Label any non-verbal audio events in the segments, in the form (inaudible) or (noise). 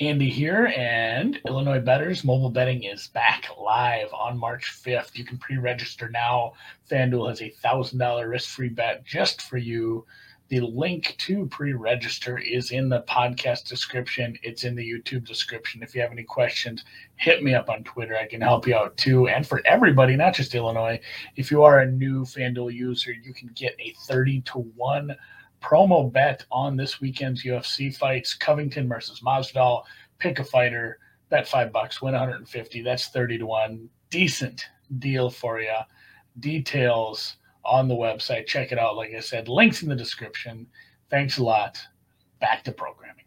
Andy here, and Illinois Betters mobile betting is back live on March 5th. You can pre register now. FanDuel has a $1,000 risk free bet just for you. The link to pre register is in the podcast description, it's in the YouTube description. If you have any questions, hit me up on Twitter. I can help you out too. And for everybody, not just Illinois, if you are a new FanDuel user, you can get a 30 to 1 promo bet on this weekend's UFC fights Covington versus Masvidal. Pick a fighter, bet five bucks, win 150. That's 30 to 1. Decent deal for you. Details on the website. Check it out. Like I said, links in the description. Thanks a lot. Back to programming.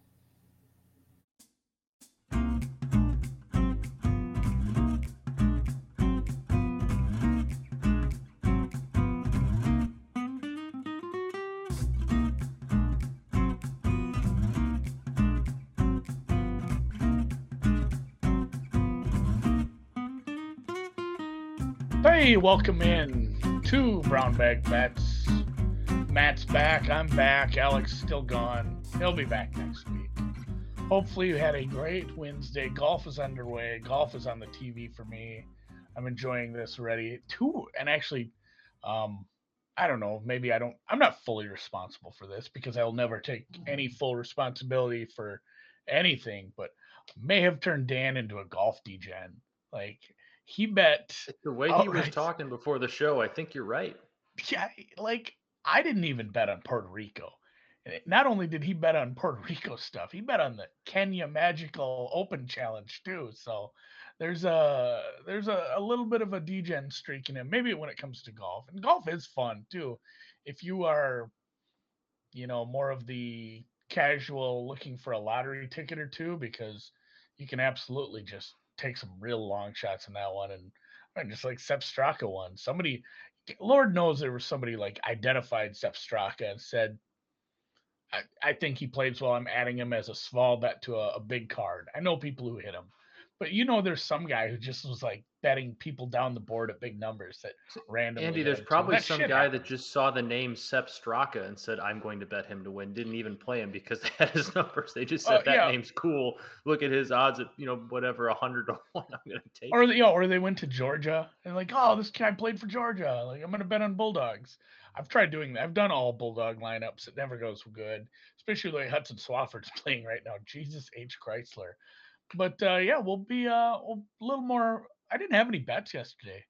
Hey, welcome in to Brown Bag Bets. Matt's back. I'm back. Alex still gone. He'll be back next week. Hopefully, you had a great Wednesday. Golf is underway. Golf is on the TV for me. I'm enjoying this already. Two, and actually, um, I don't know. Maybe I don't. I'm not fully responsible for this because I'll never take any full responsibility for anything. But may have turned Dan into a golf degen. Like he bet the way oh, he was talking before the show. I think you're right. Yeah, like I didn't even bet on Puerto Rico. Not only did he bet on Puerto Rico stuff, he bet on the Kenya Magical Open Challenge too. So there's a there's a, a little bit of a degen streak in him. Maybe when it comes to golf, and golf is fun too. If you are, you know, more of the casual looking for a lottery ticket or two, because you can absolutely just take some real long shots in that one. And, and just like Sepp Straka one, somebody, Lord knows there was somebody like identified Sepp Straka and said, I, I think he plays well. I'm adding him as a small bet to a, a big card. I know people who hit him. But you know, there's some guy who just was like betting people down the board at big numbers that randomly. Andy, there's probably some guy that just saw the name Sepp Straka and said, "I'm going to bet him to win." Didn't even play him because (laughs) they had his numbers. They just said uh, that yeah. name's cool. Look at his odds at you know whatever hundred to (laughs) one. I'm going to take. Or you know, or they went to Georgia and like, oh, this guy played for Georgia. Like I'm going to bet on Bulldogs. I've tried doing that. I've done all Bulldog lineups. It never goes good, especially the way Hudson Swafford's (laughs) playing right now. Jesus H. Chrysler. But uh, yeah, we'll be uh, a little more. I didn't have any bets yesterday.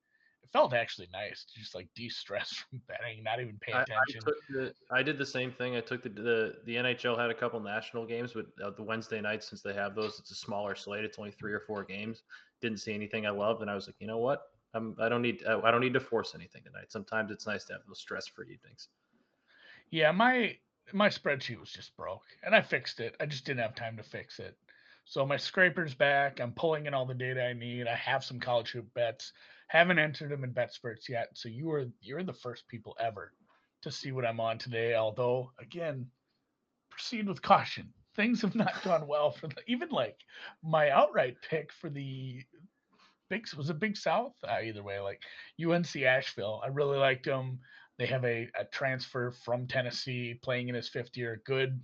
It felt actually nice to just like de-stress (laughs) from betting, not even pay attention. I, I, the, I did the same thing. I took the, the the NHL had a couple national games, but uh, the Wednesday nights since they have those, it's a smaller slate. It's only three or four games. Didn't see anything I loved, and I was like, you know what? I'm, I don't need I don't need to force anything tonight. Sometimes it's nice to have those stress-free evenings. Yeah, my my spreadsheet was just broke, and I fixed it. I just didn't have time to fix it. So my scraper's back. I'm pulling in all the data I need. I have some college hoop bets. Haven't entered them in BetSperts yet. So you are you're the first people ever to see what I'm on today. Although again, proceed with caution. Things have not gone (laughs) well for the, even like my outright pick for the big was a big South uh, either way. Like UNC Asheville, I really liked them. They have a, a transfer from Tennessee playing in his fifth year. Good,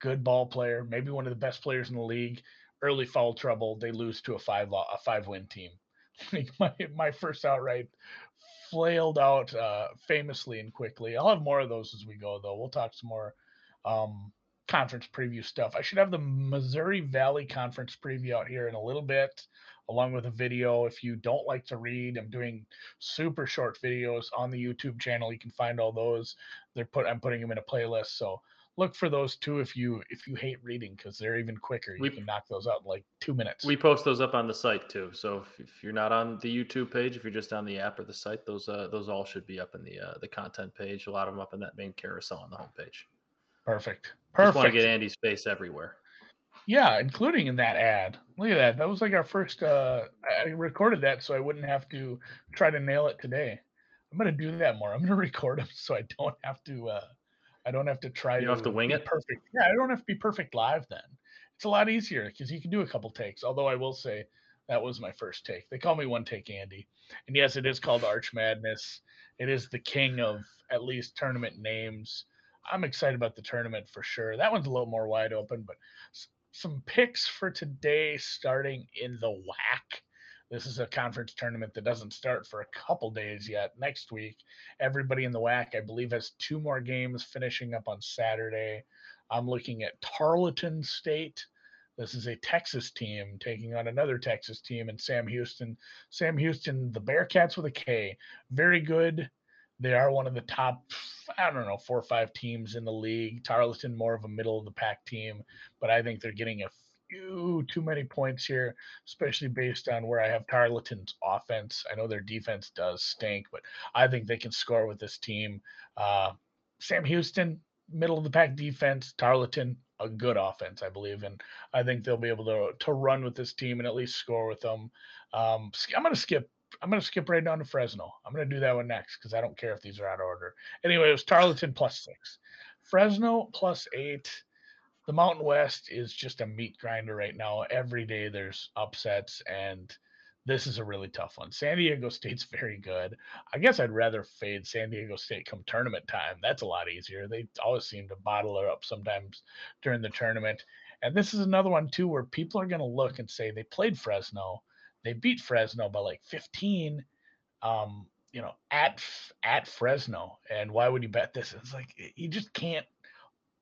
good ball player, maybe one of the best players in the league early foul trouble, they lose to a five a five win team. (laughs) my my first outright flailed out uh, famously and quickly. I'll have more of those as we go, though. We'll talk some more um, conference preview stuff. I should have the Missouri Valley Conference preview out here in a little bit, along with a video. If you don't like to read, I'm doing super short videos on the YouTube channel. You can find all those. They're put. I'm putting them in a playlist. So look for those too if you if you hate reading because they're even quicker. You we, can knock those out in like two minutes. We post those up on the site too. So if, if, you're not on the YouTube page, if you're just on the app or the site, those uh, those all should be up in the uh, the content page. A lot of them up in that main carousel on the homepage. Perfect. Perfect. Just want to get Andy's face everywhere. Yeah, including in that ad. Look at that. That was like our first. uh I recorded that so I wouldn't have to try to nail it today. I'm gonna do that more. I'm gonna (laughs) record them so I don't have to. uh I don't have to try. You to have to wing it. Perfect. Yeah, I don't have to be perfect live. Then it's a lot easier because you can do a couple takes. Although I will say that was my first take. They call me one take Andy, and yes, it is called Arch Madness. It is the king of at least tournament names. I'm excited about the tournament for sure. That one's a little more wide open, but some picks for today starting in the WAC. This is a conference tournament that doesn't start for a couple days yet. Next week, everybody in the WAC, I believe, has two more games finishing up on Saturday. I'm looking at Tarleton State. This is a Texas team taking on another Texas team and Sam Houston. Sam Houston, the Bearcats with a K. Very good. They are one of the top, I don't know, four or five teams in the league. Tarleton, more of a middle of the pack team, but I think they're getting a few too many points here, especially based on where I have Tarleton's offense. I know their defense does stink, but I think they can score with this team. Uh, Sam Houston, middle of the pack defense. Tarleton, a good offense, I believe, and I think they'll be able to to run with this team and at least score with them. Um, I'm going to skip. I'm going to skip right down to Fresno. I'm going to do that one next because I don't care if these are out of order. Anyway, it was Tarleton plus six, Fresno plus eight. The Mountain West is just a meat grinder right now. Every day there's upsets and this is a really tough one. San Diego (laughs) State's very good. I guess I'd rather fade San Diego State come tournament time. That's a lot easier. They always seem to bottle it up sometimes during the tournament. And this is another one too where people are going to look and say they played Fresno, they beat Fresno by like 15 um, you know, at at Fresno. And why would you bet this? It's like you just can't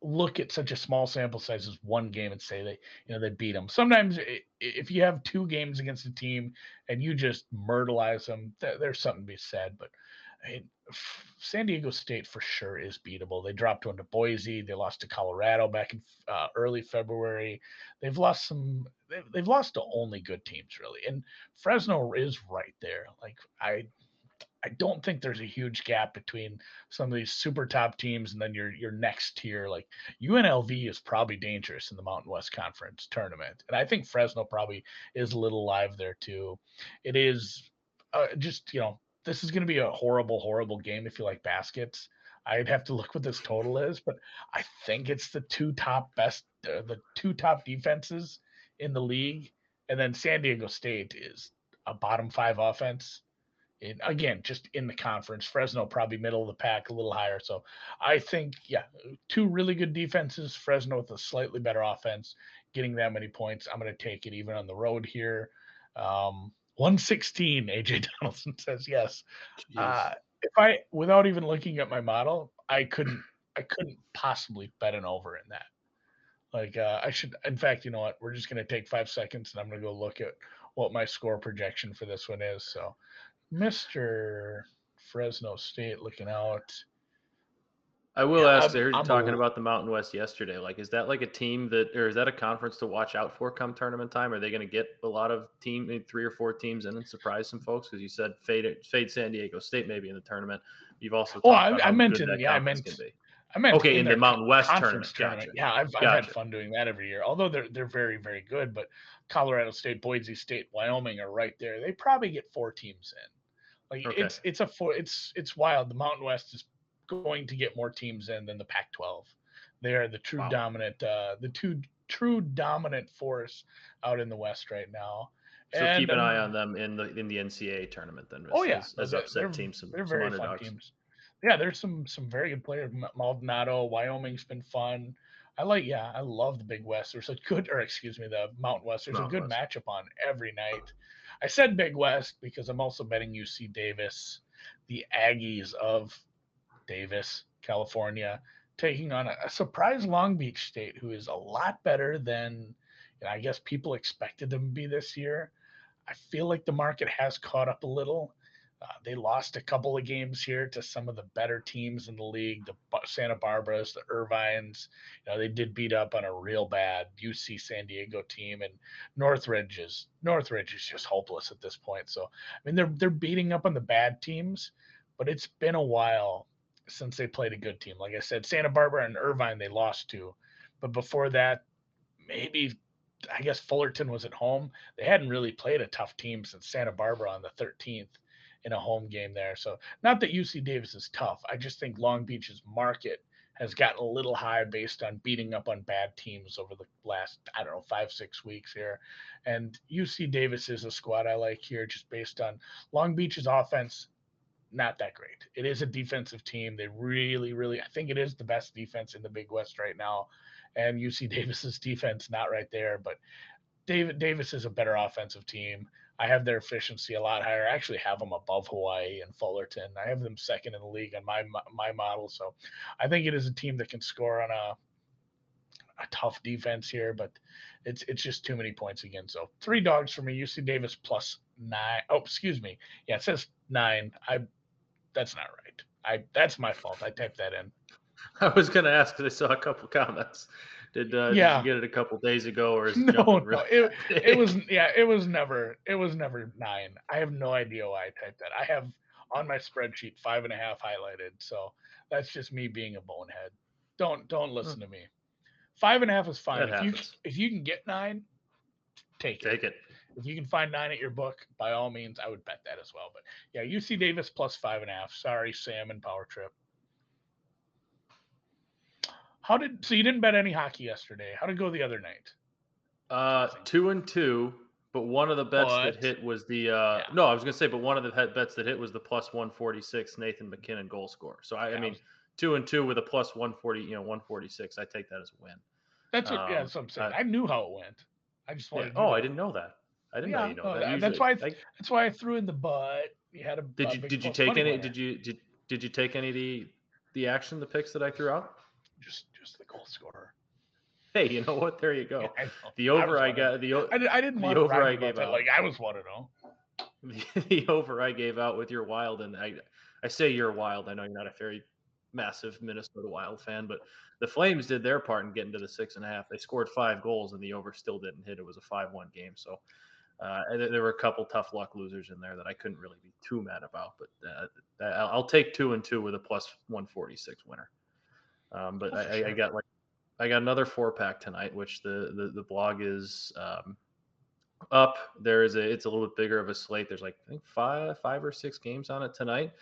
look at such a small sample size as one game and say they you know they beat them sometimes if you have two games against a team and you just myrtleize them there's something to be said but I mean, San Diego State for sure is beatable. They dropped one to Boise. They lost to Colorado back in uh, early February. They've lost some. They've, they've lost to only good teams really, and Fresno is right there. Like I I don't think there's a huge gap between some of these super top teams and then your your next tier. Like UNLV is probably dangerous in the Mountain West Conference tournament, and I think Fresno probably is a little live there too. It is uh, just you know this is going to be a horrible, horrible game if you like baskets. I'd have to look what this total is, but I think it's the two top best, uh, the two top defenses in the league, and then San Diego State is a bottom five offense in, again, just in the conference. Fresno probably middle of the pack, a little higher. So I think, yeah, two really good defenses. Fresno with a slightly better offense, getting that many points. I'm going to take it even on the road here. Um, 116, AJ (laughs) Donaldson says yes. Uh, if I, without even looking at my model, I couldn't, I couldn't possibly bet an over in that. Like uh, I should, in fact, you know what? We're just going to take five seconds and I'm going to go look at what my score projection for this one is. So Mr. Fresno State looking out. I will yeah, ask. They are talking a, about the Mountain West yesterday. Like, is that like a team that, or is that a conference to watch out for come tournament time? Are they going to get a lot of team, eh, three or four teams in and surprise some folks? Because you said fade fade San Diego State maybe in the tournament. You've also. Oh, I, I mentioned. Yeah, I meant. I meant okay in, in the Mountain West tournament. tournament. Gotcha. Yeah, I've, I've had fun doing that every year. Although they're they're very very good, but Colorado State, Boise State, Wyoming are right there. They probably get four teams in. Like okay. it's it's a four it's it's wild. The Mountain West is going to get more teams in than the Pac-12. They are the true wow. dominant uh the two true dominant force out in the West right now. So and, keep an um, eye on them in the in the NCAA tournament then. Oh yeah, as, as upset they're, teams. Some, they're very fun teams. Yeah, there's some some very good players. Maldonado, Wyoming's been fun. I like, yeah, I love the Big West. There's a good, or excuse me, the Mountain West. There's Mountain a good West. matchup on every night. I said Big West because I'm also betting UC Davis, the Aggies of Davis, California, taking on a, a surprise Long Beach State, who is a lot better than you know, I guess people expected them to be this year. I feel like the market has caught up a little. Uh, they lost a couple of games here to some of the better teams in the league, the Santa Barbaras, the Irvines. You know, they did beat up on a real bad UC San Diego team, and Northridge is Northridge is just hopeless at this point. So, I mean, they're they're beating up on the bad teams, but it's been a while since they played a good team. Like I said, Santa Barbara and Irvine they lost to, but before that, maybe I guess Fullerton was at home. They hadn't really played a tough team since Santa Barbara on the 13th in a home game there. So not that UC Davis is tough. I just think Long Beach's market has gotten a little high based on beating up on bad teams over the last, I don't know, five, six weeks here. And UC Davis is a squad I like here just based on Long Beach's offense. Not that great. It is a defensive team. They really, really, I think it is the best defense in the Big West right now. and UC (laughs) Davis's defense not right there. But David Davis is a better offensive team. I have their efficiency a lot higher. I actually have them above Hawaii and Fullerton. I have them second in the league on my my model. So I think it is a team that can score on a a tough defense here, but it's it's just too many points again. So three dogs for me. UC Davis plus nine. Oh, excuse me. Yeah, it says nine. I that's not right. I that's my fault. I typed that in. (laughs) I was to ask because I saw a couple comments. Did, uh, Yeah. did you get it a couple days ago, or is it (laughs) No, no, really it, it was (laughs) yeah, it was never it was never nine. I have no idea why I typed that. I have on my spreadsheet five and a half highlighted, so that's just me being a bonehead. Don't don't listen to me. Five and a half is fine. That if you if you can get nine, take it. take it. If you can find nine at your book, by all means, I would bet that as well. But yeah, UC Davis plus five and a half. Sorry, Sam and Power Trip. How did so you didn't bet any hockey yesterday? How did it go the other night? Uh, two and two, but one of the bets But- that hit was the uh, Yeah. no, I was gonna say, but one of the bets that hit was the plus one forty six Nathan MacKinnon goal score. So I, I Yeah, mean, was- two and two with a plus one forty, you know, one forty six. I take that as a win. That's what, yeah, Um, that's what I'm saying. I- I, knew how it went. I just Yeah. wanted. Oh, you I didn't know that. I didn't Yeah, know you know no, that. that- Usually, that's why I like, That's why I threw in the butt. You had a. did you did you take any? winner. Did you did did you take any of the the action, the picks that I threw out? Just just the goal scorer. Hey, you know what? There you go. (laughs) I. The over I wondering. got the o- I, did, I didn't the over I gave out. Like I was one to know. (laughs) the, over I gave out with your wild, and I I say you're wild. I know you're not a very massive Minnesota Wild fan, but the Flames did their part in getting to the six and a half. They scored five goals, and the over still didn't hit. It was a five-one game, so. Uh, there- were a couple tough luck losers in there that I couldn't really be too mad about, but uh, I'll I'll take two and two with a plus 146 winner. Um, but I, I- I got like I got another four pack tonight, which the the, the blog is um, up. There is a it's a little bit bigger of a slate. There's like I think five five or six games on it tonight.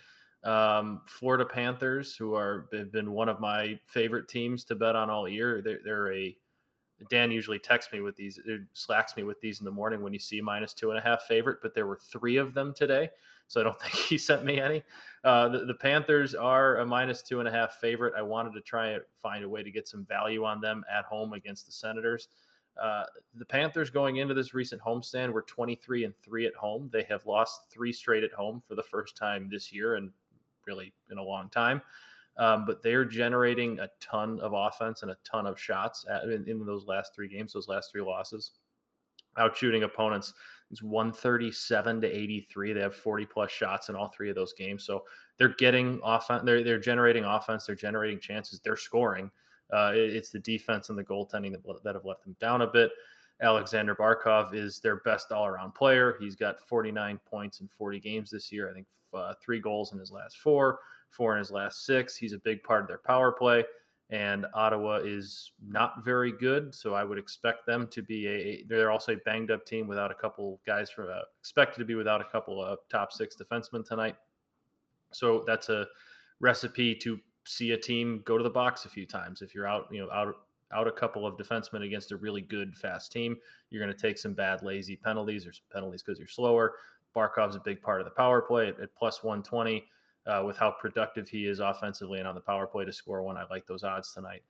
Um, Florida Panthers, who are have been one of my favorite teams to bet on all year. They're, they're a Dan usually texts me with these, or slacks me with these in the morning when you see minus two and a half favorite, but there were three of them today. So I don't (laughs) think he sent me any. Uh, the, the Panthers are a minus two and a half favorite. I wanted to try and find a way to get some value on them at home against the Senators. Uh, the Panthers going into this recent homestand were 23 and three at home. They have lost three straight at home for the first time this year and really in a long time. Um, but they're generating a ton of offense and a ton of shots at, in, in those last three games, those last three losses. Out shooting opponents is 137 to 83. They have 40 plus shots in all three of those games. So they're getting offense. They're they're generating offense. They're generating chances. They're scoring. Uh, it- it's the defense and the goaltending that, that have let them down a bit. Aleksander Barkov is their best all-around player. He's got 49 points in 40 games this year. I think uh, three goals in his last four, four in his last six. He's a big part of their power play. And Ottawa is not very good, so I would expect them to be a. They're also a banged up team without a couple guys from uh, expected to be without a couple of top six defensemen tonight. So that's a recipe to see a team go to the box a few times. If you're out, you know, out out a couple of defensemen against a really good fast team, you're going to take some bad lazy penalties or some penalties because you're slower. Barkov's a big part of the power play at, at plus 120 uh, with how productive he is offensively and on the power play to score one. I like those odds tonight.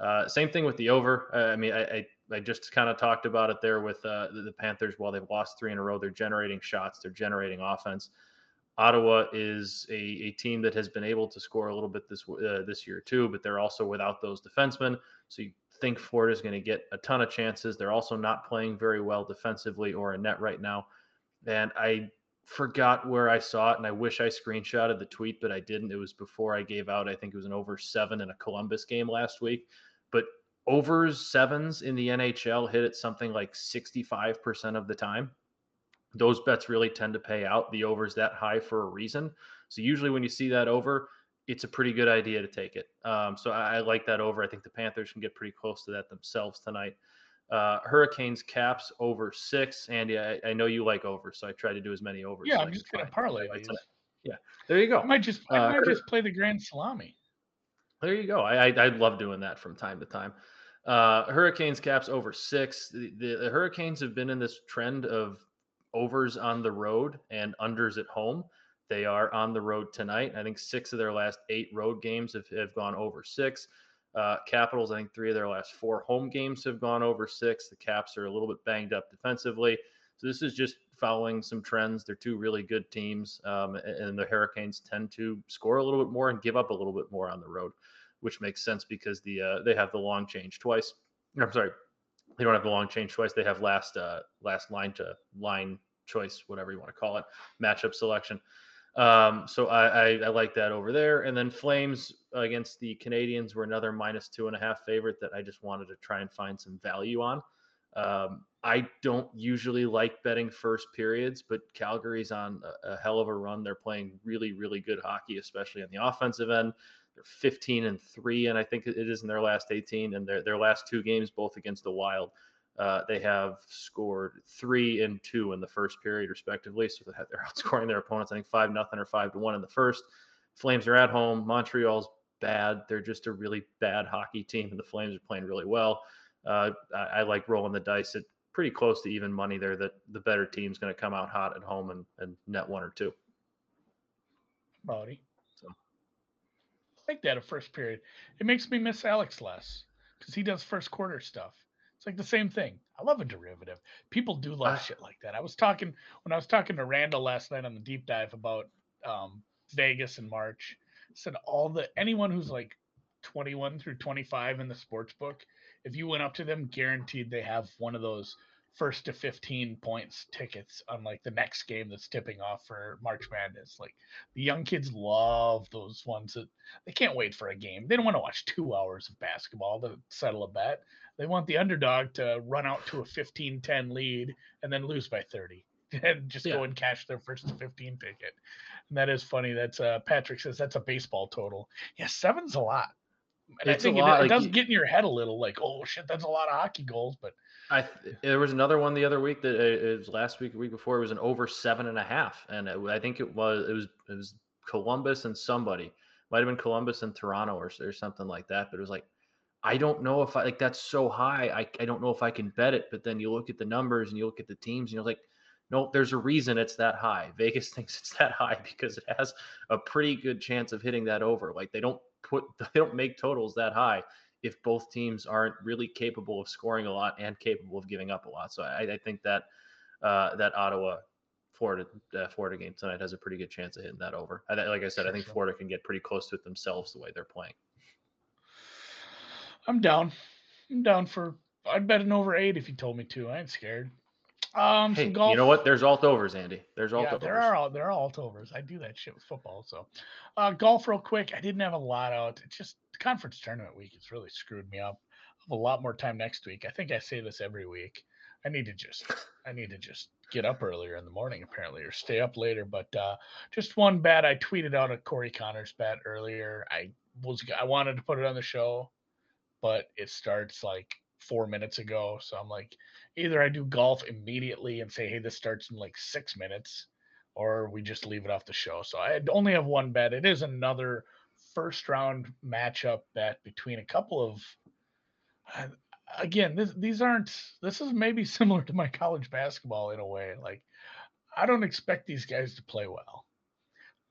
Uh, same thing with the over. Uh, I mean, I, I, I just kind of talked about it there with uh, the, the Panthers. While they've lost three in a row, they're generating shots, they're generating offense. Ottawa is a, a team that has been able to score a little bit this uh, this year too, but they're also without those defensemen. So you think Florida is going to get a ton of chances. They're also not playing very well defensively or in net right now. And I forgot where I saw it, and I wish I screenshotted the tweet, but I didn't. It was before I gave out. I think it was an over seven in a Columbus game last week. But overs sevens in the NHL hit at something like 65% of the time. Those bets really tend to pay out. The over's that high for a reason. So usually when you see that over, it's a pretty good idea to take it. Um, so I, I like that over. I think the Panthers can get pretty close to that themselves tonight. Uh, Hurricanes caps over six. Andy, I, I know you like over, so I try to do as many overs. Yeah, I'm just gonna parlay Like these. tonight. Yeah, there you go. I might just I Uh, might Kurt- just play the grand salami. There you go. I, I I love doing that from time to time. Uh, Hurricanes caps over six. The, the, the Hurricanes have been in this trend of overs on the road and unders at home. They are on the road tonight. I think six of their last eight road games have, have gone over six. Uh, Capitals, I think three of their last four home games have gone over six. The Caps are a little bit banged up defensively. So this is just following some trends. They're two really good teams, um, and the Hurricanes tend to score a little bit more and give up a little bit more on the road, which makes sense because the uh, they have the long change twice. I'm sorry, they don't have the long change twice. They have last uh, last line to line choice, whatever you want to call it, matchup selection. Um, so I, I, I, like that over there. And then Flames against the Canadiens were another minus two and a half favorite that I just wanted to try and find some value on. Um, I don't usually like betting first periods, but Calgary's on a, a, hell of a run. They're playing really, really good hockey, especially on the offensive end. They're 15 and three, and I think it is in their last 18. And their their last two games, both against the Wild, uh, they have scored three and two in the first period, respectively. So they're (laughs) outscoring their opponents. I think five nothing or five to one in the first. Flames are at home. Montreal's bad. They're just a really bad hockey team, and the Flames are playing really well. Uh, I, I, like rolling the dice at pretty close to even money there that the better team's going to come out hot at home and, and net one or two. Body. So I like that a first period. It makes me miss Alex less because he does first quarter stuff. It's like the same thing. I love a derivative. People do love uh, shit like that. I was talking when I was talking to Randall last night on the deep dive about um, Vegas in March. Said all the anyone who's like 21 through 25 in the sports book if you went up to them, guaranteed they have one of those first to 15 points tickets on like the next game that's tipping off for March Madness. Like the young kids love those ones that they can't wait for a game. They don't want to watch two hours of basketball to settle a bet. They want the underdog to run out to a 15 10 lead and then lose by 30 (laughs) and just yeah. go and cash their first 15 ticket. And that is funny. That's uh, Patrick says that's a baseball total. Yeah, seven's a lot. And it's I think it, lot, it, does get in your head a little, like, oh shit, that's a lot of hockey goals. But I there was another one the other week that uh, it was last week, week before. It was an over seven and a half, and it, I think it was it was it was Columbus and somebody might have been Columbus and Toronto or or something like that. But it was like I don't know if I like that's so high. I I don't know if I can bet it. But then you look at the numbers and you look at the teams, and you're like. No, there's a reason it's that high. (laughs) Vegas thinks it's that high (laughs) because it has a pretty good chance of hitting that over. Like they don't put (laughs) they don't make totals that high if both teams aren't really capable of scoring a lot and capable of giving up a lot. So I, I think that uh, that Ottawa Florida uh, Florida game tonight has a pretty good chance of hitting that over. I, like I said, I think Florida can get pretty close to it themselves the way they're playing. I'm down. I'm down for. I'd bet an over eight if you told me to. I ain't scared. Um, hey, golf. You know what? There's alt overs, Andy. There's alt yeah, overs. There are all there are alt overs. I do that shit with football. So, uh, golf real quick. I didn't have a lot out. It's just conference tournament week. It's really screwed me up. I have a lot more time next week. I think I say this every week. I need to just (laughs) I need to just get up earlier in the morning apparently or stay up later. But uh, just one bet. I tweeted out a Corey Conners bet earlier. I was I wanted to put it on the show, but it starts like four minutes ago. So I'm like, either I do golf immediately and say, hey, this starts in like six minutes, or we just leave it off the show. So I only have one bet. It is another first round matchup bet between a couple of. Uh, again, this, these aren't. This is maybe (laughs) similar to my college basketball in a way. Like, I don't expect these guys to play well.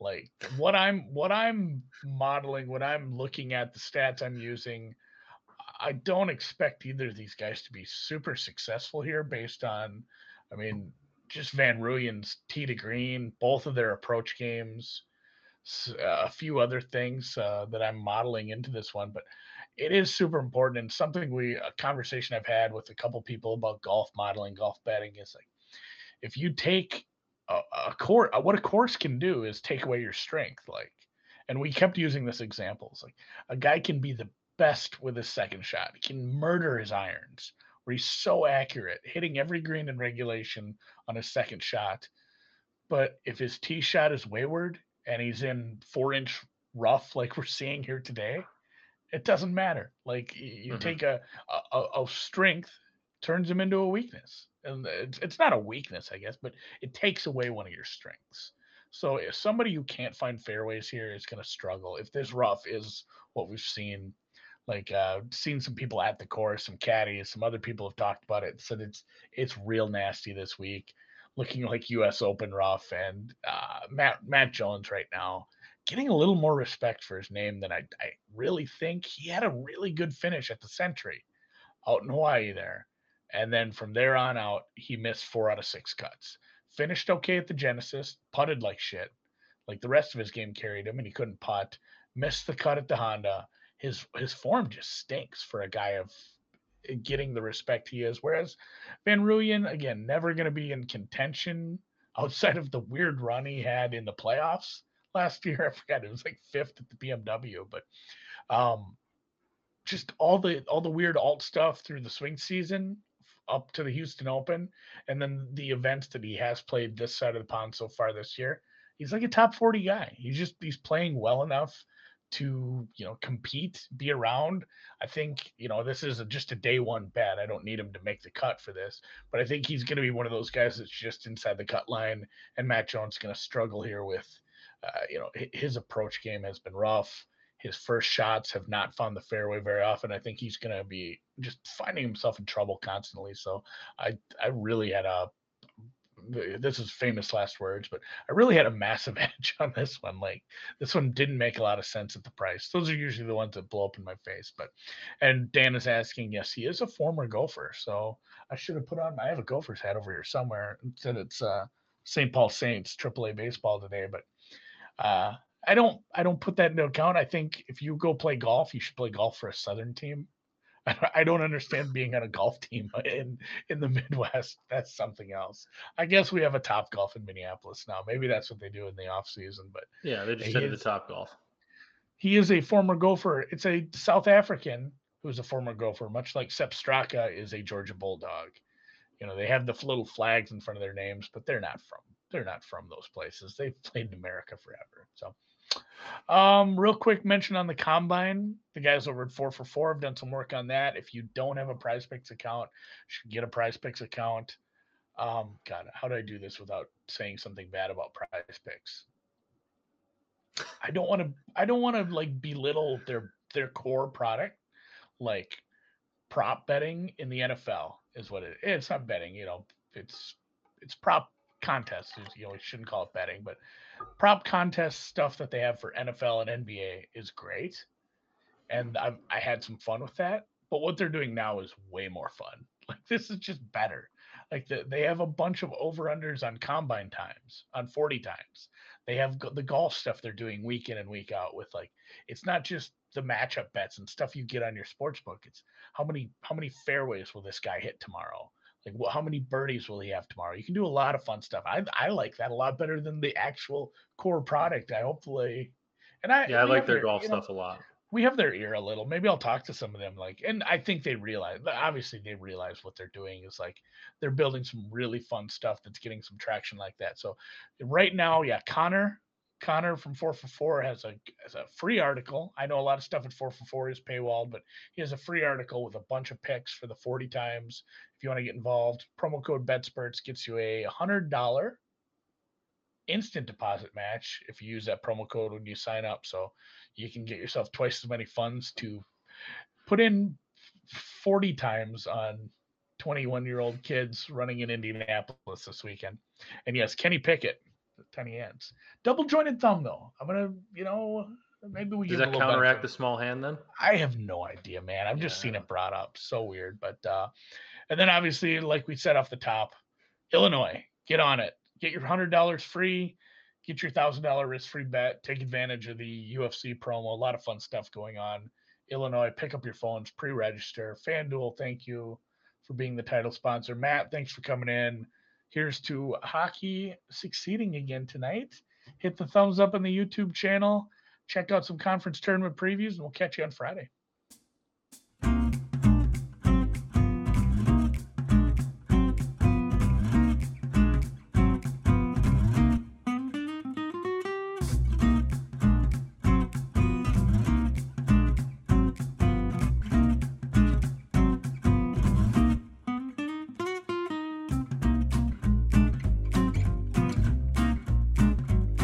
Like what I'm what I'm modeling, what I'm looking at, the stats I'm using I don't expect either of these guys to be super successful here based on, I mean, just Van Rooyen's tee to green, both of their approach games, a few other things uh, that I'm modeling into this one. But it is super important and something we, a conversation I've had with a couple people about golf modeling, golf betting is like, if you take a, a course, what a course can do is take away your strength. Like, and we kept using this example. It's like a guy can be the best with his second shot. He can murder his irons, where he's so accurate, hitting every green in regulation on his second shot. But if his tee shot is wayward and he's in four inch rough, like (laughs) we're seeing here today, it doesn't matter. Like you mm-hmm. take a, a, a strength, turns him into a weakness, and it's it's not a weakness, I guess, but it takes away one of your strengths. So if somebody who can't find fairways here is going to struggle, if this rough is what we've seen like uh seen some people at the course some caddies some other people have talked about it said it's it's real nasty this week looking like us open rough and uh matt matt jones right now getting a little more respect for his name than I, I really think. He had a really good finish at the Sentry out in Hawaii there. And then from there on out, he missed four out of six cuts. Finished okay at the Genesis, putted like shit. Like the rest of his game carried him and he couldn't putt. Missed the cut at the Honda. His his form just stinks for a guy of getting the respect he is. Whereas Van Rooyen, again, never going to be in contention outside of the weird run he had in the playoffs last year. (laughs) I forgot it was like fifth at the BMW, but um, just all the all the weird alt stuff through the swing season up to the Houston Open, and then the events that he has played this side of the pond so far this year. He's like a top 40 guy. He's just he's playing well enough to you know compete, be around. I think you know this is a, just a day one bet. I don't need him to make the cut for this, but I think he's going to be one of those guys that's just inside the cut line, and Matt Jones going to struggle here with, uh, you know, his approach game has been rough. His first shots have not found the fairway very often. I think he's going to be just finding himself in trouble constantly. So I I really had a this is famous last words, but I really had a massive (laughs) edge on this one. Like this one didn't make a lot of sense at the price. Those are usually the ones that blow up in my face. But and Dan is asking, yes, he is a former golfer. So I should have put on I have a golfer's hat over here somewhere. It said it's uh St. Paul Saints AAA baseball today, but uh I don't I don't put that into account. I think if you go play golf, you should play golf for a southern team (laughs) I don't understand being on a golf team (laughs) in in the Midwest. That's something else. I guess we have a Topgolf in Minneapolis now. Maybe that's what they do in the off season. But yeah, they just headed the Topgolf. He is a former golfer. It's a South African who's a former golfer, much like Sepp Straka is a Georgia Bulldog. You know, they have the little flags in front of their names, but they're not from they're not from those places. They've played in America forever. So um, real quick mention on the combine. The guys over at four for four have done some work on that. If you don't have a PrizePicks account, should get a PrizePicks account. Um, God, how do I do this without saying something bad about PrizePicks? I don't want to I don't want to like belittle their their core product like prop betting in the NFL is what it is. It's not betting, you know, it's it's prop contests. You know, we shouldn't call it betting, but prop contest stuff that they have for NFL and NBA is great, and I've I had some fun with that. But what they're doing now is way more fun. (laughs) Like this is just better. Like the, they have a bunch of over unders on combine times, on forty times. They have the golf stuff they're doing week in and week out with like it's not just the matchup bets and stuff you get on your sports book. It's how many how many fairways will this guy hit tomorrow? Like, well, how many birdies will he have tomorrow? You can do a lot of fun stuff. I I like that a lot better than the actual core product. I hopefully, and I yeah, I like their, their golf stuff know, a lot. We have their ear a little. Maybe I'll talk to some of them. Like, and I think they realize. Obviously, they realize what they're doing is like they're building some really fun stuff that's getting some traction like that. So, right now, yeah, Connor Connor from Four for Four has a has a free article. I know a lot of stuff at Four for Four is paywalled, but he has a free article with a bunch of picks for the 40 times. If you want to get involved, promo code BetSperts gets you a hundred dollar instant deposit match if you use that promo code when you sign up. So you can get yourself twice as many funds to put in 40 times on 21 year old kids running in Indianapolis this weekend. And yes, Kenny Pickett tiny hands. Double jointed thumb though. I'm gonna, you know, maybe we does that counteract the small hand then? I have no idea, man. I've yeah. just seen it brought up. So weird. But uh and then obviously, like we said off the top, Illinois, get on it. Get your hundred dollars free. Get your thousand dollar risk free bet. Take advantage of the UFC promo. A lot of fun stuff going on. Illinois, pick up your phones, pre-register. FanDuel, thank you for being the title sponsor. Matt, thanks for coming in. Here's to hockey succeeding again tonight. Hit the thumbs up on the YouTube channel. Check out some conference tournament previews, and we'll catch you on Friday.